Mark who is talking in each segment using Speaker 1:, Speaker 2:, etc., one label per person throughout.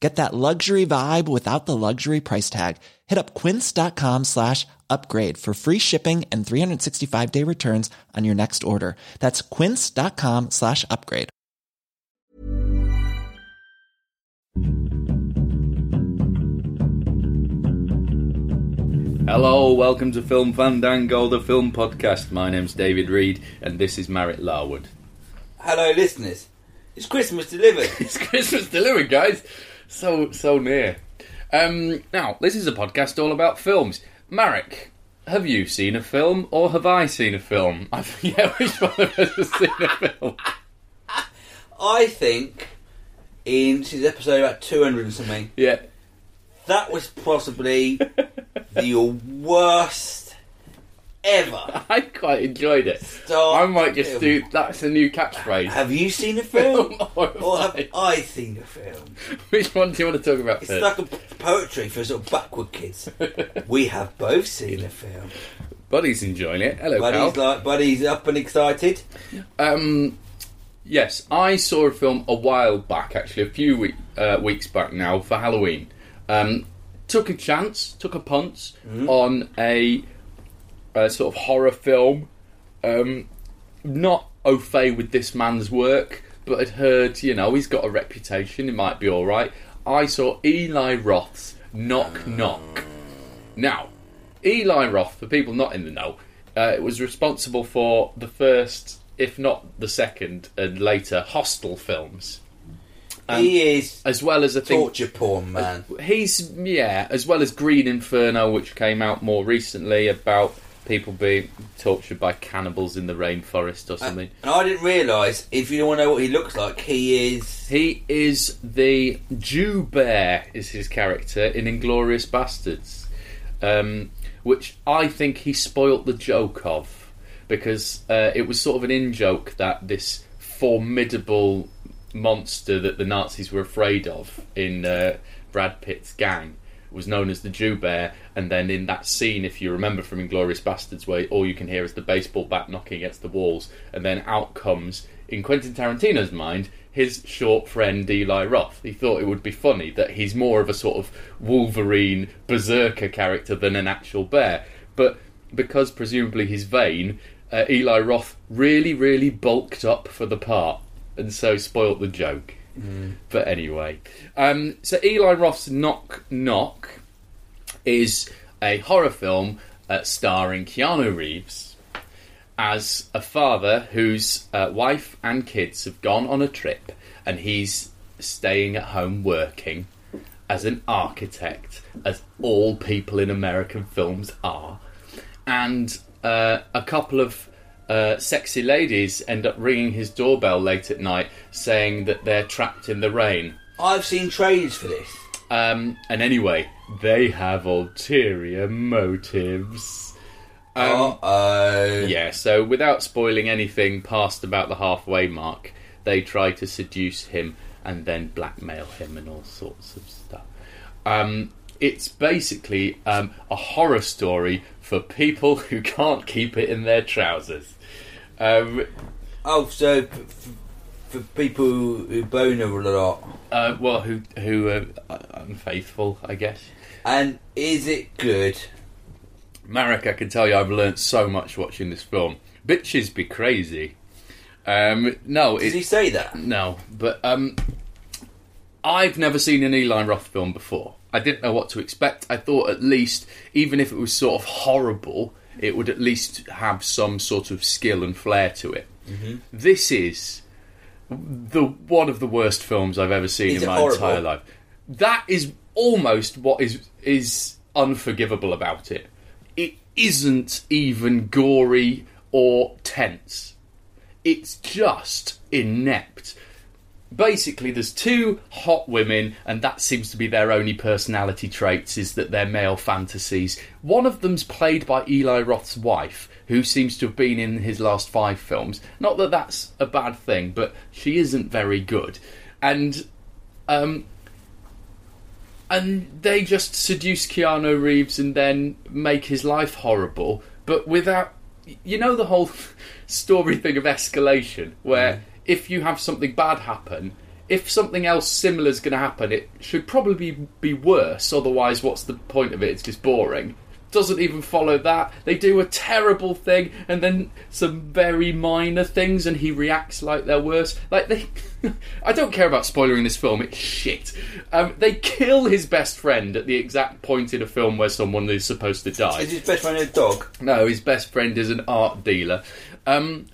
Speaker 1: Get that luxury vibe without the luxury price tag. Hit up quince.com slash upgrade for free shipping and 365 day returns on your next order. That's quince.com slash upgrade.
Speaker 2: Hello, welcome to Film Fandango, the film podcast. My name's David Reed, and this is Marek Larwood.
Speaker 3: Hello, listeners. It's Christmas delivered.
Speaker 2: It's Christmas delivered, guys. So so near. Um, now, this is a podcast all about films. Marek, have you seen a film or have I seen a film? I forget which one of us has seen a film.
Speaker 3: I think in this is episode about 200 and something.
Speaker 2: Yeah.
Speaker 3: That was possibly the worst ever.
Speaker 2: I quite enjoyed it.
Speaker 3: Stop
Speaker 2: I might just
Speaker 3: film.
Speaker 2: do that's a new catchphrase.
Speaker 3: Have you seen a film?
Speaker 2: Or
Speaker 3: or
Speaker 2: have
Speaker 3: I seen a film?
Speaker 2: Which one do you want to talk about
Speaker 3: It's
Speaker 2: first?
Speaker 3: like a poetry for sort of backward kids. we have both seen a film.
Speaker 2: Buddy's enjoying it. Hello,
Speaker 3: Buddy's
Speaker 2: pal.
Speaker 3: like, Buddy's up and excited.
Speaker 2: Um, yes, I saw a film a while back, actually, a few week, uh, weeks back now, for Halloween. Um, took a chance, took a punt on a, a sort of horror film. Um, not au fait with this man's work, but had heard, you know, he's got a reputation, it might be alright. I saw Eli Roth's Knock Knock. Now, Eli Roth, for people not in the know, uh, was responsible for the first, if not the second, and later Hostel films, Um,
Speaker 3: he is
Speaker 2: as well as a
Speaker 3: torture porn man.
Speaker 2: he's yeah, as well as Green Inferno, which came out more recently about people being tortured by cannibals in the rainforest or something.
Speaker 3: And I didn't realise, if you don't want to know what he looks like, he is.
Speaker 2: He is the Jew Bear, is his character in Inglourious Basterds, um, which I think he spoilt the joke of because uh, it was sort of an in joke that this formidable monster that the Nazis were afraid of in uh, Brad Pitt's gang was known as the Jew Bear, and then in that scene, if you remember from Inglourious Basterds, where all you can hear is the baseball bat knocking against the walls, and then out comes, in Quentin Tarantino's mind, his short friend Eli Roth. He thought it would be funny that he's more of a sort of Wolverine berserker character than an actual bear, but because presumably he's vain, uh, Eli Roth really, really bulked up for the part, and so spoilt the joke. But anyway, um, so Eli Roth's Knock Knock is a horror film uh, starring Keanu Reeves as a father whose uh, wife and kids have gone on a trip and he's staying at home working as an architect, as all people in American films are. And uh, a couple of uh, sexy ladies end up ringing his doorbell late at night saying that they're trapped in the rain.
Speaker 3: I've seen trailers for this.
Speaker 2: Um, and anyway, they have ulterior motives.
Speaker 3: uh oh.
Speaker 2: Yeah, so without spoiling anything past about the halfway mark, they try to seduce him and then blackmail him and all sorts of stuff. Um, it's basically um, a horror story for people who can't keep it in their trousers. Um,
Speaker 3: Oh, so f- f- for people who bone a lot.
Speaker 2: uh, well, who who are unfaithful, I guess.
Speaker 3: And is it good?
Speaker 2: Marek, I can tell you, I've learnt so much watching this film. Bitches be crazy. Um, no, it,
Speaker 3: he say that?
Speaker 2: No, but um, I've never seen an Eli Roth film before. I didn't know what to expect. I thought at least, even if it was sort of horrible, it would at least have some sort of skill and flair to it.
Speaker 3: Mm-hmm.
Speaker 2: This is the one of the worst films I've ever seen in my
Speaker 3: horrible?
Speaker 2: entire life. That is almost what is is unforgivable about it. It isn't even gory or tense. It's just inept. Basically, there's two hot women, and that seems to be their only personality traits is that they're male fantasies. One of them's played by Eli Roth's wife, who seems to have been in his last five films. Not that that's a bad thing, but she isn't very good. And um, and they just seduce Keanu Reeves and then make his life horrible, but without, you know, the whole story thing of escalation, where if you have something bad happen, if something else similar is going to happen, it should probably be worse. Otherwise, what's the point of it? It's just boring. Doesn't even follow that. They do a terrible thing and then some very minor things, and he reacts like they're worse. Like they, I don't care about spoiling this film. It's shit. Um, they kill his best friend at the exact point in a film where someone is supposed to die.
Speaker 3: Is his best friend a dog?
Speaker 2: No, his best friend is an art dealer. Um,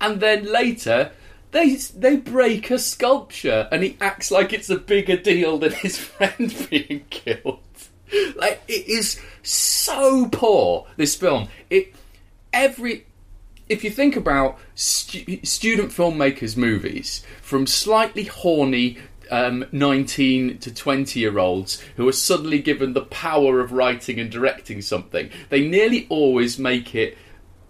Speaker 2: and then later, they they break a sculpture, and he acts like it's a bigger deal than his friend being killed. Like it is so poor. This film, it every. If you think about stu- student filmmakers' movies, from slightly horny um, 19 to 20 year olds who are suddenly given the power of writing and directing something, they nearly always make it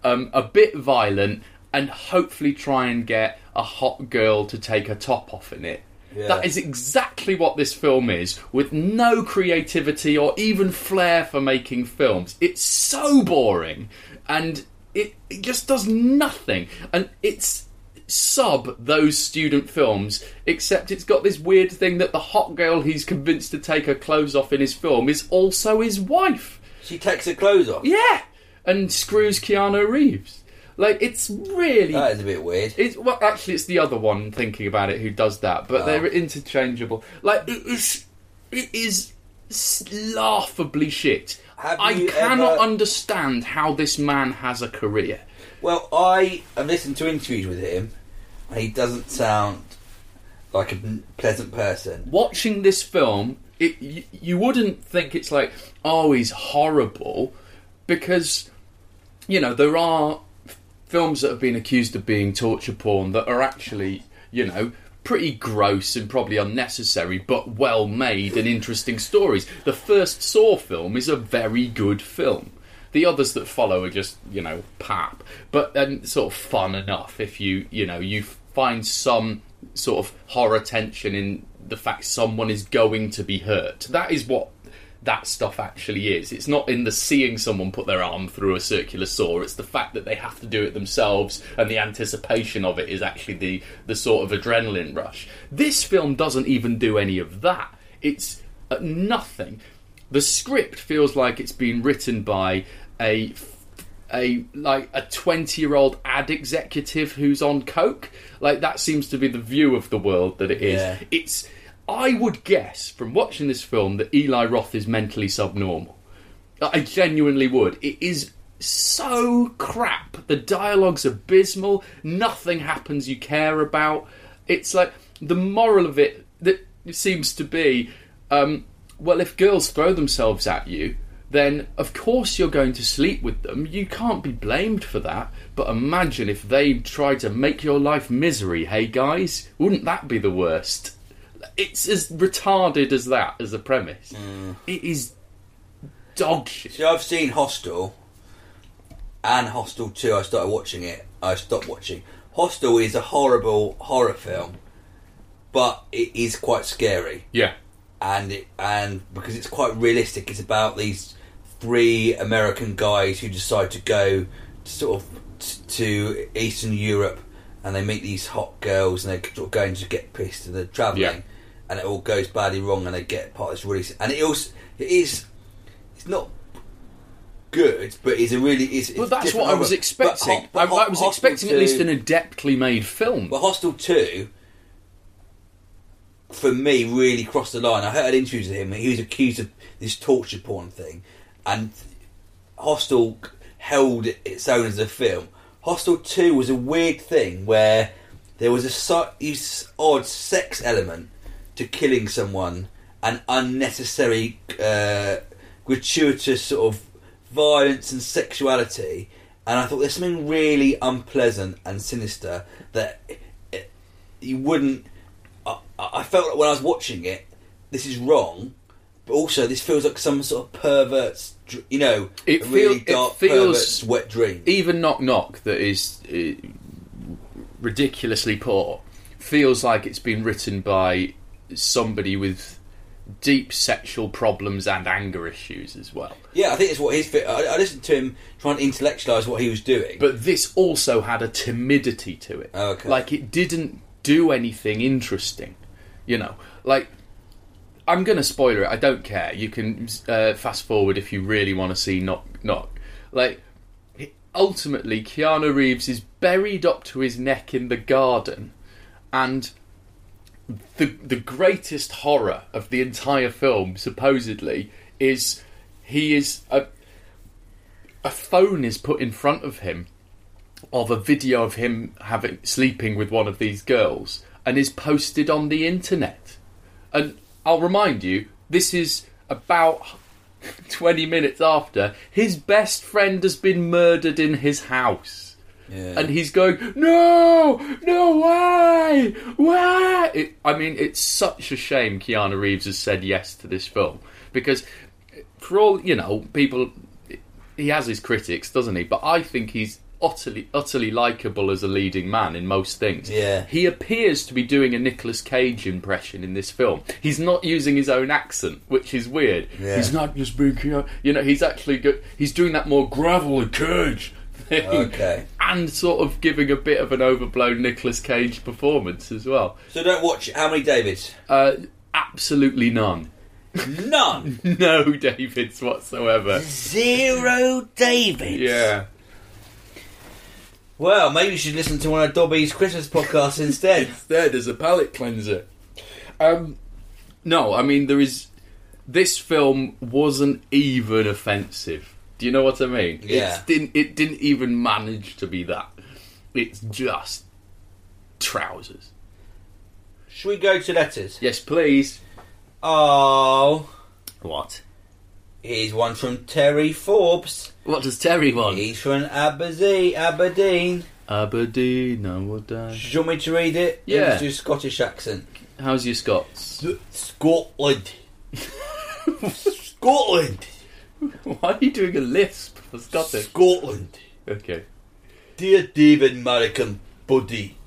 Speaker 2: um, a bit violent and hopefully try and get a hot girl to take her top off in it.
Speaker 3: Yeah.
Speaker 2: That is exactly what this film is, with no creativity or even flair for making films. It's so boring, and it, it just does nothing. And it's sub those student films, except it's got this weird thing that the hot girl he's convinced to take her clothes off in his film is also his wife.
Speaker 3: She takes her clothes off.
Speaker 2: Yeah, and screws Keanu Reeves. Like it's really.
Speaker 3: That is a bit weird.
Speaker 2: It's well, actually, it's the other one thinking about it who does that, but
Speaker 3: Oh.
Speaker 2: they're interchangeable. Like it is, it is s- laughably shit.
Speaker 3: Have
Speaker 2: I
Speaker 3: you
Speaker 2: cannot
Speaker 3: ever-
Speaker 2: understand how this man has a career.
Speaker 3: Well, I have listened to interviews with him, and he doesn't sound like a pleasant person.
Speaker 2: Watching this film, it you, you wouldn't think it's like, oh, he's horrible, because you know there are films that have been accused of being torture porn that are actually, you know, pretty gross and probably unnecessary, but well made and interesting stories. The first Saw film is a very good film. The others that follow are just, you know, pap, but and sort of fun enough if you, you know, you find some sort of horror tension in the fact someone is going to be hurt. That is what that stuff actually is. It's not in the seeing someone put their arm through a circular saw. It's the fact that they have to do it themselves, and the anticipation of it is actually the the sort of adrenaline rush. This film doesn't even do any of that. It's uh, nothing. The script feels like it's been written by a a like a 20 year old ad executive who's on coke like that seems to be the view of the world that it is
Speaker 3: Yeah.
Speaker 2: it's i would guess from watching this film that eli roth is mentally subnormal i genuinely would it is so crap the dialogue's abysmal nothing happens you care about it's like the moral of it that seems to be um, well if girls throw themselves at you then of course you're going to sleep with them. You can't be blamed for that. But imagine if they tried to make your life misery, hey guys? Wouldn't that be the worst? It's as retarded as that as a premise. Mm. It is dog shit.
Speaker 3: See, I've seen Hostel and Hostel 2. I started watching it. I stopped watching. Hostel is a horrible horror film, but it is quite scary.
Speaker 2: Yeah.
Speaker 3: and it, and because it's quite realistic, it's about these three American guys who decide to go to sort of t- to Eastern Europe, and they meet these hot girls, and they're sort of going to get pissed, and they're travelling,
Speaker 2: Yeah.
Speaker 3: and it all goes badly wrong, and they get part of this really, and it also it is it's not good, but it's a really it's.
Speaker 2: Well,
Speaker 3: it's
Speaker 2: that's what I was
Speaker 3: horror.
Speaker 2: expecting.
Speaker 3: But but
Speaker 2: I, I was
Speaker 3: Hostel
Speaker 2: expecting at least an adeptly made film.
Speaker 3: but Hostel 2, for me, really crossed the line. I heard interviews with him, and he was accused of this torture porn thing. And Hostel held its own as a film. Hostel Two was a weird thing where there was a odd sex element to killing someone and unnecessary uh, gratuitous sort of violence and sexuality. And I thought there's something really unpleasant and sinister that it, you wouldn't. I, I felt like when I was watching it, this is wrong, but also this feels like some sort of pervert's, dr- you know,
Speaker 2: It
Speaker 3: really
Speaker 2: feel- it
Speaker 3: dark
Speaker 2: feels-
Speaker 3: pervert's wet dream.
Speaker 2: even Knock Knock, that is uh, ridiculously poor, feels like it's been written by somebody with deep sexual problems and anger issues as well.
Speaker 3: Yeah, I think it's what his. I, I listened to him trying to intellectualize what he was doing.
Speaker 2: But this also had a timidity to it.
Speaker 3: Okay.
Speaker 2: Like it didn't do anything interesting. You know, like I'm going to spoiler it. I don't care. You can uh, fast forward if you really want to see Knock Knock. Like ultimately, Keanu Reeves is buried up to his neck in the garden, and the the greatest horror of the entire film, supposedly, is he is a a phone is put in front of him of a video of him having sleeping with one of these girls and is posted on the internet. And I'll remind you, this is about 20 minutes after his best friend has been murdered in his house.
Speaker 3: Yeah.
Speaker 2: And he's going, no, no, why, why? It, I mean, it's such a shame Keanu Reeves has said yes to this film because, for all you know, people, he has his critics, doesn't he? But I think he's utterly, utterly likable as a leading man in most things.
Speaker 3: Yeah.
Speaker 2: he appears to be doing a Nicolas Cage impression in this film. He's not using his own accent, which is weird.
Speaker 3: Yeah.
Speaker 2: He's not just being, you know, he's actually go- he's doing that more gravelly Cage thing
Speaker 3: Okay.
Speaker 2: and sort of giving a bit of an overblown Nicolas Cage performance as well.
Speaker 3: so don't watch it. How many Davids?
Speaker 2: Uh, absolutely none.
Speaker 3: None.
Speaker 2: No Davids whatsoever.
Speaker 3: Zero Davids.
Speaker 2: Yeah.
Speaker 3: Well, maybe you should listen to one of Dobby's Christmas podcasts instead.
Speaker 2: There, there's a palate cleanser. Um, no, I mean there is. This film wasn't even offensive. Do you know what I mean?
Speaker 3: Yeah.
Speaker 2: It didn't. It didn't even manage to be that. It's just trousers.
Speaker 3: Should we go to letters?
Speaker 2: Yes, please.
Speaker 3: Oh,
Speaker 2: What?
Speaker 3: Here's one from Terry Forbes.
Speaker 2: What does Terry want?
Speaker 3: He's from Aberdeen. Aberdeen.
Speaker 2: Aberdeen, I will die.
Speaker 3: Do you want me to read it?
Speaker 2: Yeah.
Speaker 3: Let's do Scottish accent.
Speaker 2: How's your Scots?
Speaker 3: Scotland. Scotland.
Speaker 2: Why are you doing a lisp for Scottish?
Speaker 3: Scotland.
Speaker 2: Okay.
Speaker 3: Dear David, Marek and Buddy,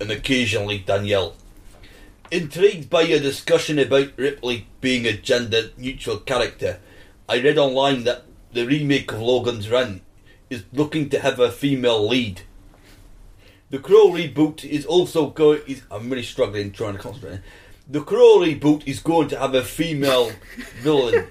Speaker 3: and occasionally Danielle. Intrigued by your discussion about Ripley being a gender neutral character, I read online that the remake of Logan's Run is looking to have a female lead. The Crow reboot is also going. Is, I'm really struggling trying to concentrate. The Crow reboot is going to have a female villain,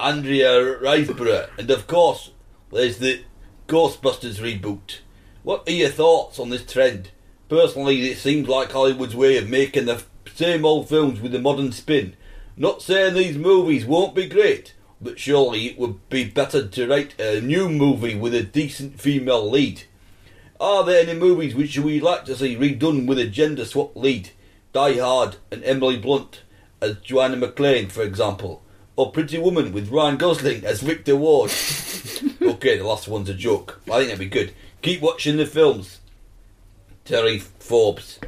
Speaker 3: Andrea Riseborough, and of course, there's the Ghostbusters reboot. What are your thoughts on this trend? Personally, it seems like Hollywood's way of making the same old films with a modern spin. Not saying these movies won't be great, but surely it would be better to write a new movie with a decent female lead. Are there any movies which would like to see redone with a gender swap lead? Die Hard and Emily Blunt as Joanna McClane, for example. Or Pretty Woman with Ryan Gosling as Victor Ward. okay, the last one's a joke. I think that'd be good. Keep watching the films. Terry Forbes.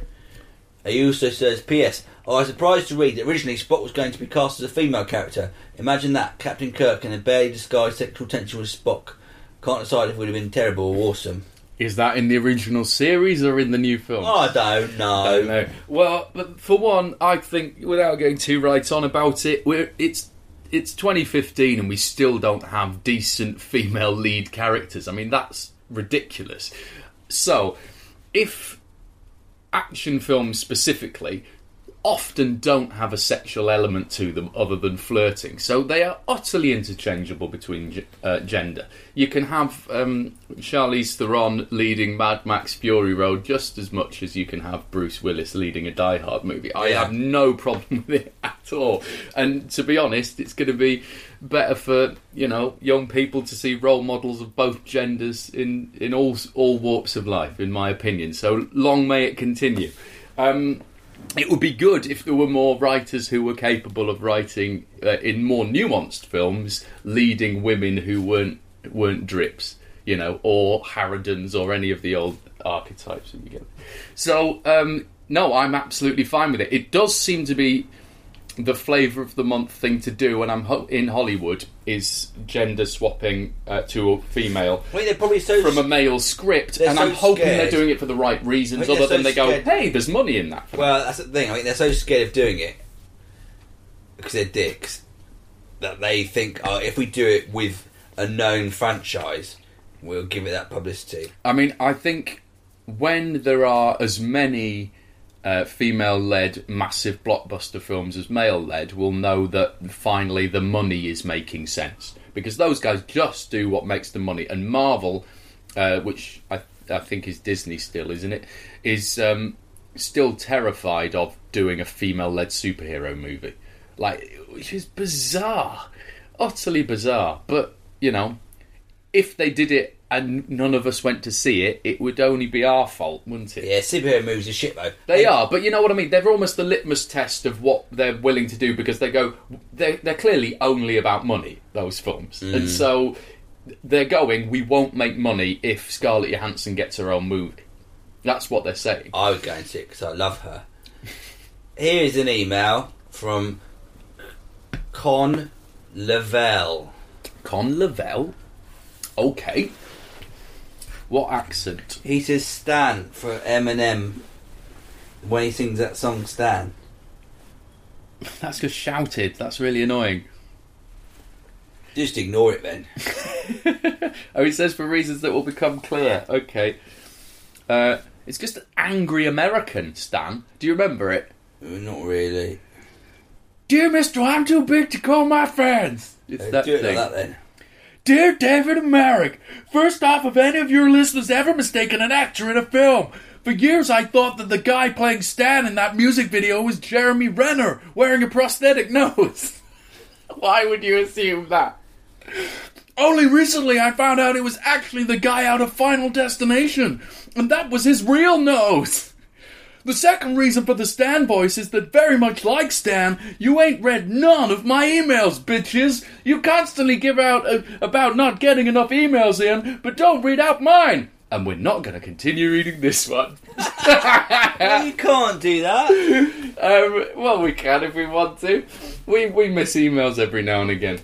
Speaker 3: Also says, P.S. I was surprised to read that originally Spock was going to be cast as a female character. Imagine that, Captain Kirk in a barely disguised sexual tension with Spock. Can't decide if it would have been terrible or awesome.
Speaker 2: Is that in the original series or in the new film?
Speaker 3: I don't know.
Speaker 2: I don't know. Well, for one, I think without going too right on about it, we're it's it's 2015 and we still don't have decent female lead characters. I mean, that's ridiculous. So, if action films specifically often don't have a sexual element to them other than flirting. So they are utterly interchangeable between uh, gender. You can have um, Charlize Theron leading Mad Max Fury Road just as much as you can have Bruce Willis leading a Die Hard movie. I
Speaker 3: Yeah.
Speaker 2: have no problem with it at all. And to be honest, it's going to be better for you know young people to see role models of both genders in in all all walks of life, in my opinion. So long may it continue. Um, it would be good if there were more writers who were capable of writing uh, in more nuanced films, leading women who weren't weren't drips, you know, or harridans or any of the old archetypes that you get. So um, no, I'm absolutely fine with it. It does seem to be the flavour of the month thing to do when I'm ho- in Hollywood is gender swapping uh, to a female
Speaker 3: I think they're probably so
Speaker 2: from a male script,
Speaker 3: They're
Speaker 2: and
Speaker 3: so
Speaker 2: I'm hoping they're
Speaker 3: scared.
Speaker 2: doing it for the right reasons,
Speaker 3: I think
Speaker 2: other
Speaker 3: they're
Speaker 2: than
Speaker 3: so
Speaker 2: they go,
Speaker 3: scared.
Speaker 2: "Hey, there's money in that."
Speaker 3: Well, that's the thing. I mean, they're so scared of doing it because they're dicks that they think, oh, if we do it with a known franchise, we'll give it that publicity.
Speaker 2: I mean, I think when there are as many uh, female-led massive blockbuster films as male-led, we'll know that finally the money is making sense because those guys just do what makes the money. And Marvel, uh, which I, I think is Disney still, isn't it? Is um, still terrified of doing a female-led superhero movie, like which is bizarre, utterly bizarre. But you know, if they did it and none of us went to see it, it would only be our fault, wouldn't it?
Speaker 3: Yeah, superhero movies are shit though.
Speaker 2: They are, but you know what I mean. They're almost the litmus test of what they're willing to do because they go. They're, they're clearly only about money. Those films, and mm. so they're going. We won't make money if Scarlett Johansson gets her own movie. That's what they're saying.
Speaker 3: I would go and see it because I love her. Here is an email from Con Lavelle.
Speaker 2: Con Lavelle. Okay. What accent?
Speaker 3: He says Stan for Eminem when he sings that song Stan.
Speaker 2: That's just shouted. That's really annoying.
Speaker 3: Just ignore it then.
Speaker 2: Oh, it says for reasons that will become clear. Okay. Uh, it's just an angry American, Stan. Do you remember it?
Speaker 3: Uh, Not really.
Speaker 2: Dear Mister, I'm too big to call my friends. It's
Speaker 3: Uh,
Speaker 2: that
Speaker 3: do it
Speaker 2: thing.
Speaker 3: like that then.
Speaker 2: Dear David and Marek, first off, if any of your listeners ever mistaken an actor in a film? For years, I thought that the guy playing Stan in that music video was Jeremy Renner, wearing a prosthetic nose. Why would you assume that? Only recently, I found out it was actually the guy out of Final Destination, and that was his real nose. The second reason for the Stan voice is that very much like Stan, you ain't read none of my emails, bitches. You constantly give out uh, about not getting enough emails in, but don't read out mine. And we're not going to continue reading this one.
Speaker 3: Well, you can't do that.
Speaker 2: Um, well, we can if we want to. We we miss emails every now and again.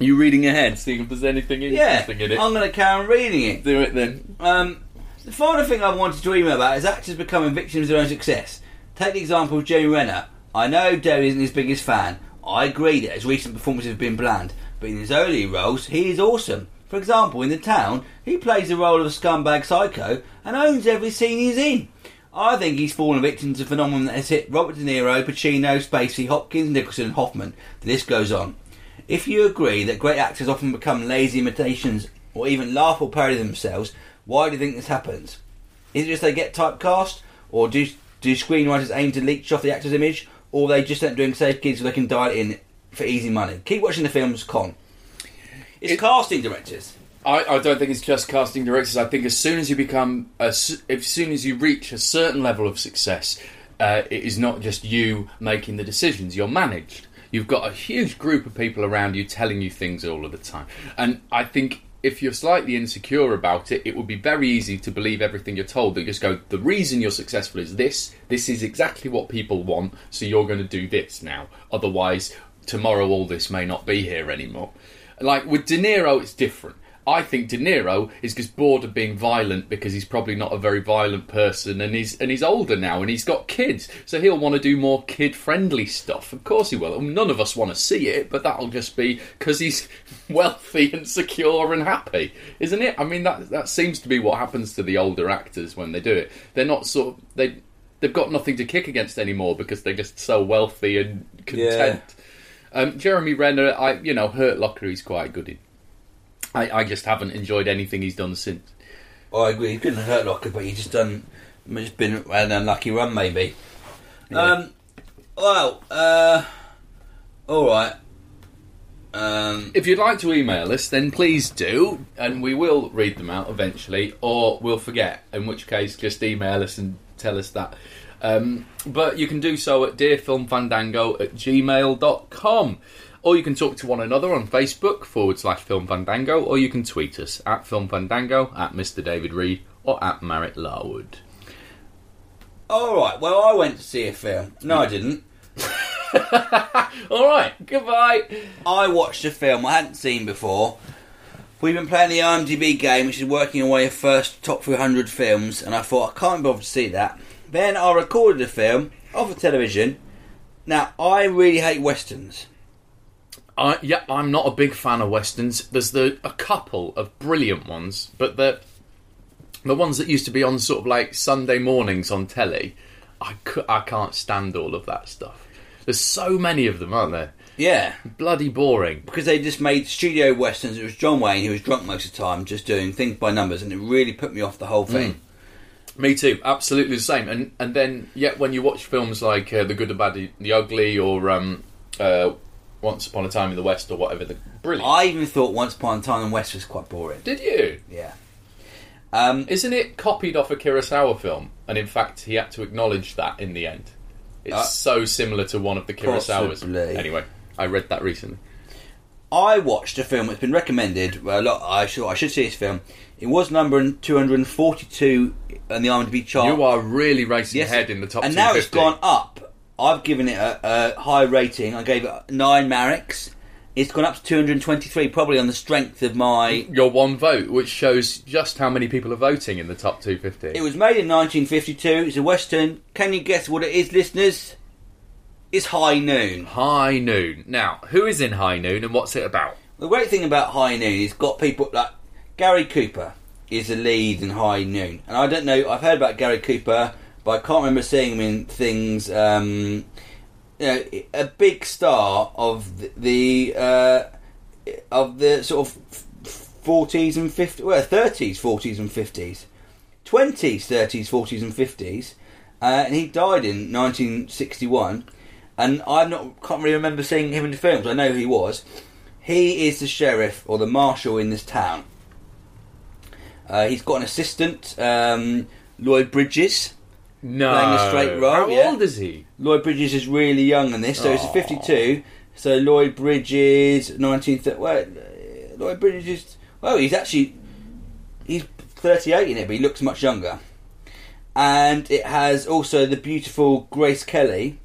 Speaker 2: You reading ahead, seeing if there's anything
Speaker 3: Yeah,
Speaker 2: in it.
Speaker 3: I'm going to carry on reading it.
Speaker 2: Do it then.
Speaker 3: Um, the final thing I wanted to email about is actors becoming victims of their own success. Take the example of Jeremy Renner. I know Derry isn't his biggest fan. I agree that his recent performances have been bland, but in his early roles, he is awesome. For example, in The Town, he plays the role of a scumbag psycho and owns every scene he's in. I think he's fallen victim to a phenomenon that has hit Robert De Niro, Pacino, Spacey, Hopkins, Nicholson, and Hoffman. The list goes on. If you agree that great actors often become lazy imitations or even laugh or parody themselves, why do you think this happens? Is it just they get typecast, or do do screenwriters aim to leech off the actor's image, or they just aren't doing safe kids so they can dial it in for easy money? Keep watching the films, con. It's
Speaker 2: It-
Speaker 3: casting directors.
Speaker 2: I, I don't think it's just casting directors. I think as soon as you become, as, as soon as you reach a certain level of success, uh, it is not just you making the decisions. You're managed. You've got a huge group of people around you telling you things all of the time. And I think if you're slightly insecure about it, it would be very easy to believe everything you're told. That just go, the reason you're successful is this. This is exactly what people want. So you're going to do this now. Otherwise, tomorrow all this may not be here anymore. Like with De Niro, it's different. I think De Niro is just bored of being violent because he's probably not a very violent person, and he's and he's older now, and he's got kids, so he'll want to do more kid-friendly stuff. Of course he will. None of us want to see it, but that'll just be because he's wealthy and secure and happy, isn't it? I mean, that that seems to be what happens to the older actors when they do it. They're not sort of they they've got nothing to kick against anymore because they're just so wealthy and content. Um, Jeremy Renner, I you know, Hurt Locker, he's quite good in. I, I just haven't enjoyed anything he's done since.
Speaker 3: I agree. He's been a hurt locker, but he's just done. It's been an unlucky run, maybe. Um. Well. Uh. All right. Um.
Speaker 2: If you'd like to email us, then please do, and we will read them out eventually, or we'll forget, in which case just email us and tell us that. Um, but you can do so at dearfilmfandango at gmail.com. Or you can talk to one another on Facebook forward slash Film Fandango, or you can tweet us at Film Fandango, at Mr. David Reed, or at Marek Larwood.
Speaker 3: All right. Well, I went to see a film. No, I didn't.
Speaker 2: All right, goodbye.
Speaker 3: I watched a film I hadn't seen before. We've been playing the IMDb game, which is working away first top 300 films, and I thought I can't be bothered to see that. Then I recorded a film off of television. Now I really hate westerns.
Speaker 2: I, yeah, I'm not a big fan of westerns. There's the a couple of brilliant ones, but the the ones that used to be on sort of like Sunday mornings on telly, I I can't stand all of that stuff. There's so many of them, aren't there?
Speaker 3: Yeah,
Speaker 2: Bloody boring.
Speaker 3: because they just made studio westerns. It was John Wayne who was drunk most of the time, just doing things by numbers, and it really put me off the whole thing.
Speaker 2: Me too, absolutely the same. And and then yet when you watch films like uh, The Good, the Bad, the Ugly, or um, uh, Once Upon a Time in the West, or whatever, the brilliant.
Speaker 3: I even thought Once Upon a Time in the West was quite boring.
Speaker 2: Did you?
Speaker 3: Yeah. Um,
Speaker 2: Isn't it copied off a Kurosawa film? And in fact, he had to acknowledge that in the end. It's
Speaker 3: Uh,
Speaker 2: so similar to one of the Kurosawas.
Speaker 3: Possibly.
Speaker 2: Anyway, I read that recently.
Speaker 3: I watched a film that's been recommended. Well, a lot, I should I should see this film. It was number 242 on the IMDb chart.
Speaker 2: You are really racing
Speaker 3: Yes.
Speaker 2: ahead in the top
Speaker 3: and now it's gone up. I've given it a, a high rating. I gave it nine Mareks. It's gone up to 223, probably on the strength of my.
Speaker 2: Your one vote, which shows just how many people are voting in the top 250.
Speaker 3: It was made in 1952. It's a western. Can you guess what it is, listeners? It's High Noon.
Speaker 2: High Noon. Now, who is in High Noon and what's it about?
Speaker 3: The great thing about High Noon is got people like Gary Cooper is the lead in High Noon, and I don't know. I've heard about Gary Cooper, but I can't remember seeing him in things. Um, you know, a big star of the, uh, of the sort of forties and fifties, well, thirties, forties and fifties, twenties, thirties, forties and fifties, uh, and he died in 1961. And I'm not can't really remember seeing him in the films. I know who he was. He is the sheriff or the marshal in this town. Uh, he's got an assistant, um, Lloyd Bridges.
Speaker 2: No.
Speaker 3: Playing a straight role,
Speaker 2: How
Speaker 3: yeah.
Speaker 2: old is he?
Speaker 3: Lloyd Bridges is really young in this, so a 52. So Lloyd Bridges, 19. Well, Lloyd Bridges is. Well, he's actually. He's 38 in it, but he looks much younger. And it has also the beautiful Grace Kelly.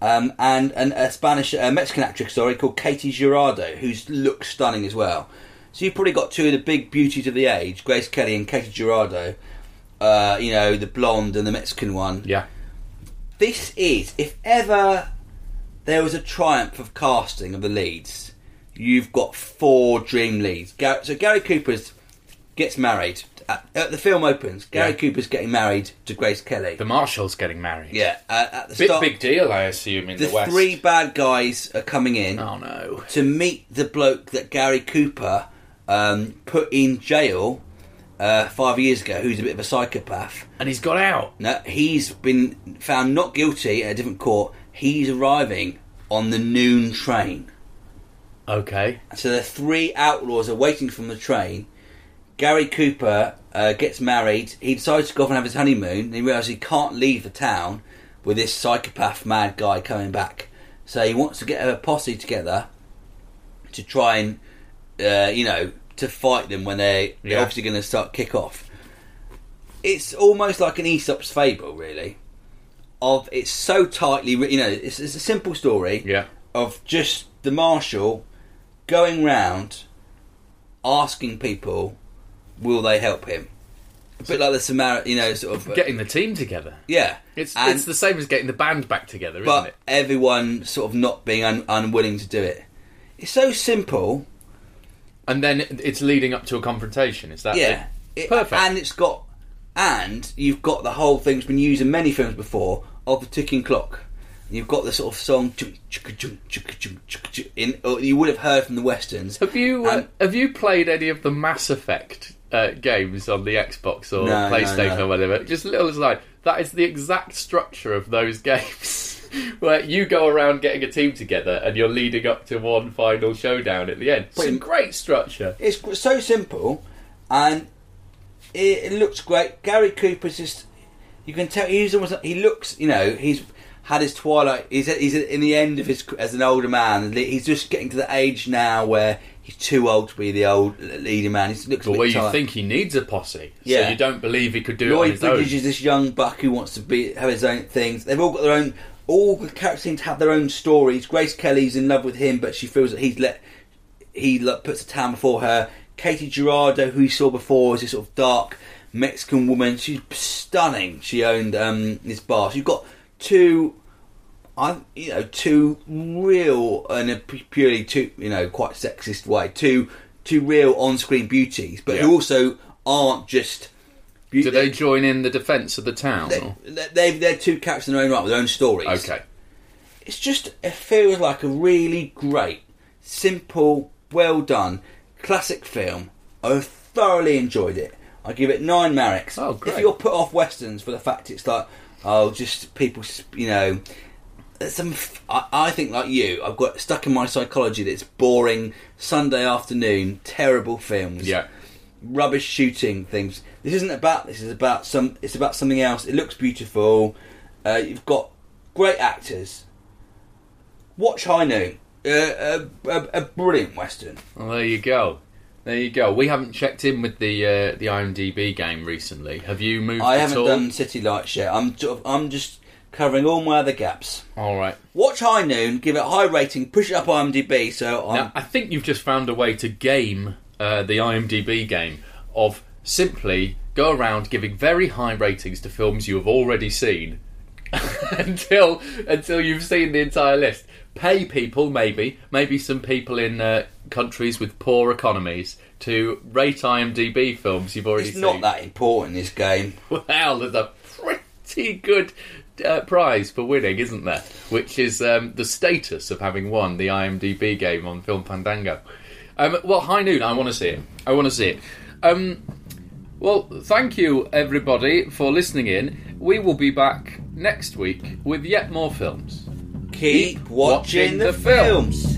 Speaker 3: Um, and, and a Spanish, a Mexican actress, sorry, called Katie Girardo, who looks stunning as well. So you've probably got two of the big beauties of the age, Grace Kelly and Katie Girardo. Uh, you know, the blonde and the Mexican one
Speaker 2: Yeah.
Speaker 3: this is if ever there was a triumph of casting of the leads, you've got four dream leads. So Gary Cooper's gets married. At, at the film opens, Gary
Speaker 2: Yeah.
Speaker 3: Cooper's getting married to Grace Kelly.
Speaker 2: The Marshal's getting married.
Speaker 3: yeah, uh, at the
Speaker 2: Big,
Speaker 3: start,
Speaker 2: big deal, I assume, in
Speaker 3: the
Speaker 2: the, West.
Speaker 3: three bad guys are coming in
Speaker 2: Oh, no.
Speaker 3: to meet the bloke that Gary Cooper um, put in jail uh, five years ago, who's a bit of a psychopath.
Speaker 2: And he's got out.
Speaker 3: No, he's been found not guilty at a different court. He's arriving on the noon train.
Speaker 2: Okay.
Speaker 3: So the three outlaws are waiting from the train. Gary Cooper uh, gets married. He decides to go off and have his honeymoon. And he realises he can't leave the town with this psychopath mad guy coming back. So he wants to get a posse together to try and, uh, you know, to fight them when they, they're
Speaker 2: Yeah.
Speaker 3: obviously going to start kick off. It's almost like an Aesop's fable, really. Of it's so tightly, you know, it's, it's a simple story
Speaker 2: Yeah.
Speaker 3: of just the marshal going round asking people, will they help him? A bit like the Samaritan, you know, sort of. uh,
Speaker 2: Getting the team together.
Speaker 3: yeah.
Speaker 2: It's
Speaker 3: And-
Speaker 2: it's the same as getting the band back together, isn't
Speaker 3: But
Speaker 2: it?
Speaker 3: everyone sort of not being un- unwilling to do it. It's so simple.
Speaker 2: And then it's leading up to a confrontation. Is that
Speaker 3: Yeah.
Speaker 2: it?
Speaker 3: It-
Speaker 2: Perfect.
Speaker 3: And it's got. and you've got the whole thing that's been used in many films before of the ticking clock. You've got the sort of song in, or you would have heard from the westerns.
Speaker 2: Have you uh,
Speaker 3: And-
Speaker 2: have you played any of the Mass Effect uh, games on the Xbox or
Speaker 3: No, no,
Speaker 2: PlayStation
Speaker 3: no.
Speaker 2: or whatever? Just a little aside. That is the exact structure of those games, where you go around getting a team together and you're leading up to one final showdown at the end. Some
Speaker 3: Pretty-
Speaker 2: great structure.
Speaker 3: It's so simple, and it, it looks great. Gary Cooper's just. You can tell he's almost. He looks. You know, he's had his twilight. He's he's in the end of his as an older man. He's just getting to the age now where he's too old to be the old leader man. He looks a
Speaker 2: But where you
Speaker 3: tired.
Speaker 2: think he needs a posse, so
Speaker 3: Yeah.
Speaker 2: you don't believe he could do it on
Speaker 3: Lloyd
Speaker 2: his own.
Speaker 3: Bridges is this young buck who wants to be have his own things. They've all got their own. All the characters seem to have their own stories. Grace Kelly's in love with him, but she feels that he's let he like, puts the town before her. Katie Gerardo, who we saw before, is this sort of dark Mexican woman. She's stunning. She owned um, this bar. So you've got two, I you know, two real and a purely two you know quite sexist way. Two two real on-screen beauties, but
Speaker 2: Yeah.
Speaker 3: who also aren't just.
Speaker 2: Do they join in the defence of the town?
Speaker 3: they, they, they're two characters in their own right with their own stories.
Speaker 2: Okay.
Speaker 3: It's just, it feels like a really great, simple, well done, classic film. I thoroughly enjoyed it. I give it nine Mareks.
Speaker 2: Oh, great.
Speaker 3: If you're put off westerns for the fact it's like, oh, just people, you know, some. I, I think like you, I've got stuck in my psychology that it's boring Sunday afternoon, terrible films
Speaker 2: Yeah.
Speaker 3: Rubbish shooting things. This isn't about this. It's about some. It's about something else. It looks beautiful. Uh, you've got great actors. Watch High Noon. Uh, a, a, a brilliant western.
Speaker 2: Well, there you go. There you go. We haven't checked in with the uh, the IMDb game recently. Have you moved
Speaker 3: I haven't
Speaker 2: all?
Speaker 3: done City Lights yet. I'm sort of, I'm just covering all my other gaps.
Speaker 2: All right.
Speaker 3: Watch High Noon. Give it a high rating. Push it up IMDb. So I'm,
Speaker 2: Now, I think you've just found a way to game uh, the IMDb game of simply go around giving very high ratings to films you have already seen until until you've seen the entire list. Pay people, maybe, maybe some people in uh, countries with poor economies to rate IMDb films you've already seen.
Speaker 3: it's
Speaker 2: seen.
Speaker 3: not that important. This game.
Speaker 2: Well, there's a pretty good uh, prize for winning, isn't there? Which is um, the status of having won the IMDb game on Film Fandango. Um, well, High Noon, I want to see it. I want to see it. Um, well, thank you, everybody, for listening in. We will be back next week with yet more films. Keep,
Speaker 3: watching,
Speaker 2: watching
Speaker 3: the,
Speaker 2: the film.
Speaker 3: films.